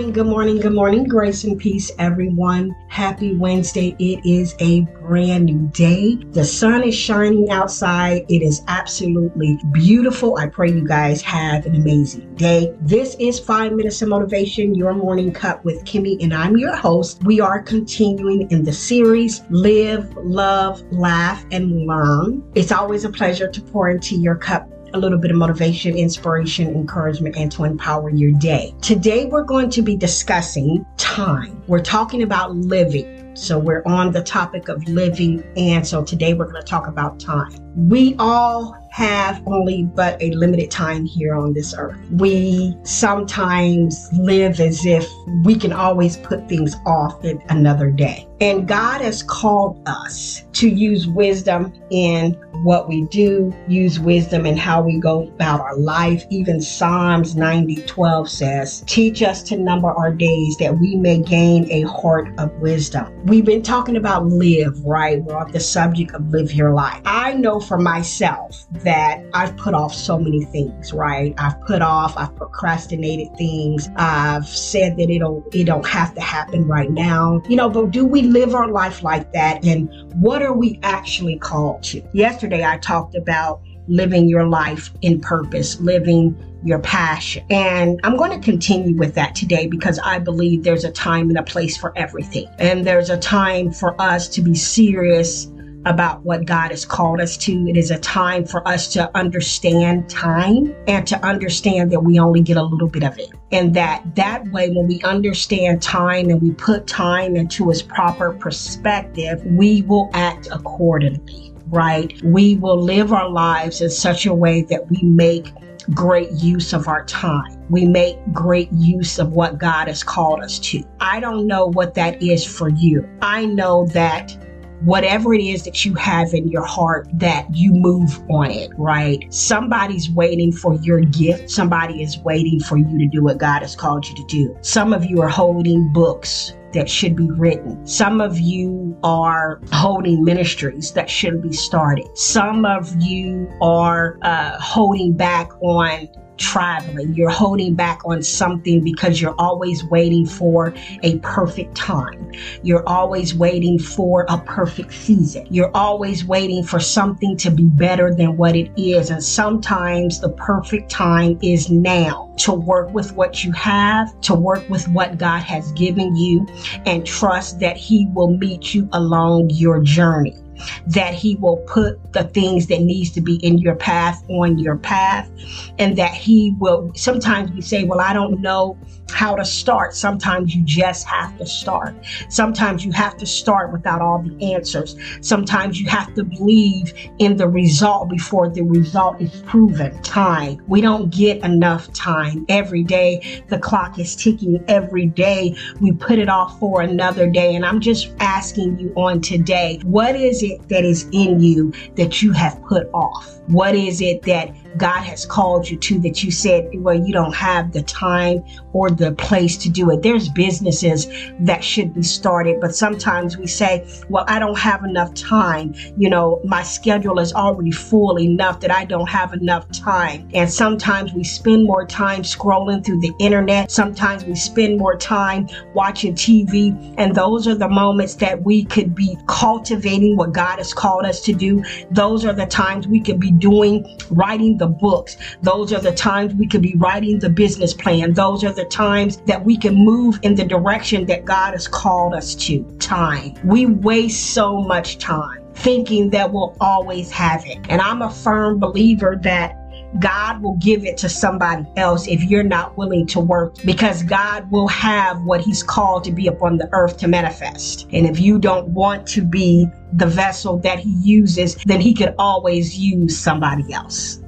Morning, good morning, good morning. Grace and peace, everyone. Happy Wednesday. It is a brand new day. The sun is shining outside. It is absolutely beautiful. I pray you guys have an amazing day. This is Five Minutes of Motivation, your morning cup with Kimmy, and I'm your host. We are continuing in the series Live, Love, Laugh, and Learn. It's always a pleasure to pour into your cup a little bit of motivation, inspiration, encouragement, and to empower your day. Today, we're going to be discussing time. We're talking about living. So, we're on the topic of living. And so, today, we're going to talk about time. We all have only but a limited time here on this earth. We sometimes live as if we can always put things off in another day. And God has called us to use wisdom in what we do, use wisdom in how we go about our life. Even Psalms 90 12 says, Teach us to number our days that we may gain a heart of wisdom. We've been talking about live, right? We're on the subject of live your life. I know for myself that I've put off so many things, right? I've put off, I've procrastinated things. I've said that it don't it don't have to happen right now. You know, but do we live our life like that? And what are we actually called to? Yesterday I talked about living your life in purpose, living your passion. And I'm going to continue with that today because I believe there's a time and a place for everything. And there's a time for us to be serious about what God has called us to. It is a time for us to understand time and to understand that we only get a little bit of it. And that that way, when we understand time and we put time into its proper perspective, we will act accordingly, right? We will live our lives in such a way that we make great use of our time. We make great use of what God has called us to. I don't know what that is for you. I know that whatever it is that you have in your heart that you move on it, right? Somebody's waiting for your gift. Somebody is waiting for you to do what God has called you to do. Some of you are holding books that should be written. Some of you are holding ministries that should be started. Some of you are uh, holding back on traveling. You're holding back on something because you're always waiting for a perfect time. You're always waiting for a perfect season. You're always waiting for something to be better than what it is. And sometimes the perfect time is now to work with what you have, to work with what God has given you, and trust that He will meet you along your journey that he will put the things that needs to be in your path on your path and that he will sometimes we say well i don't know how to start. Sometimes you just have to start. Sometimes you have to start without all the answers. Sometimes you have to believe in the result before the result is proven. Time. We don't get enough time. Every day the clock is ticking. Every day we put it off for another day. And i'm just asking you on today what is it that is in you that you have put off? What is it that God has called you to that you said, well, you don't have the time or the place to do it? There's businesses that should be started, but sometimes we say, well, I don't have enough time. You know, my schedule is already full enough that I don't have enough time. And sometimes we spend more time scrolling through the internet. Sometimes we spend more time watching TV. And those are the moments that we could be cultivating what God has called us to do. Those are the times we could be doing, writing the books. Those are the times we could be writing the business plan. Those are the times that we can move in the direction that God has called us to. Time. We waste so much time thinking that we'll always have it. And I'm a firm believer that God will give it to somebody else if you're not willing to work because God will have what He's called to be upon the earth to manifest. And if you don't want to be the vessel that He uses, then He could always use somebody else.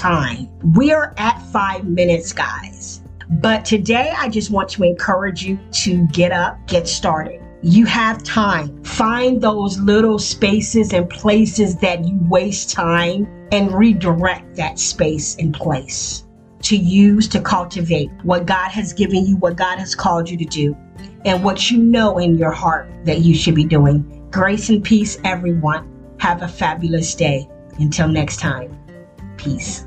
Time. We're at five minutes, guys. But today I just want to encourage you to get up, get started. You have time. Find those little spaces and places that you waste time and redirect that space and place to use to cultivate what God has given you, what God has called you to do, and what you know in your heart that you should be doing. Grace and peace, everyone. Have a fabulous day. Until next time, peace.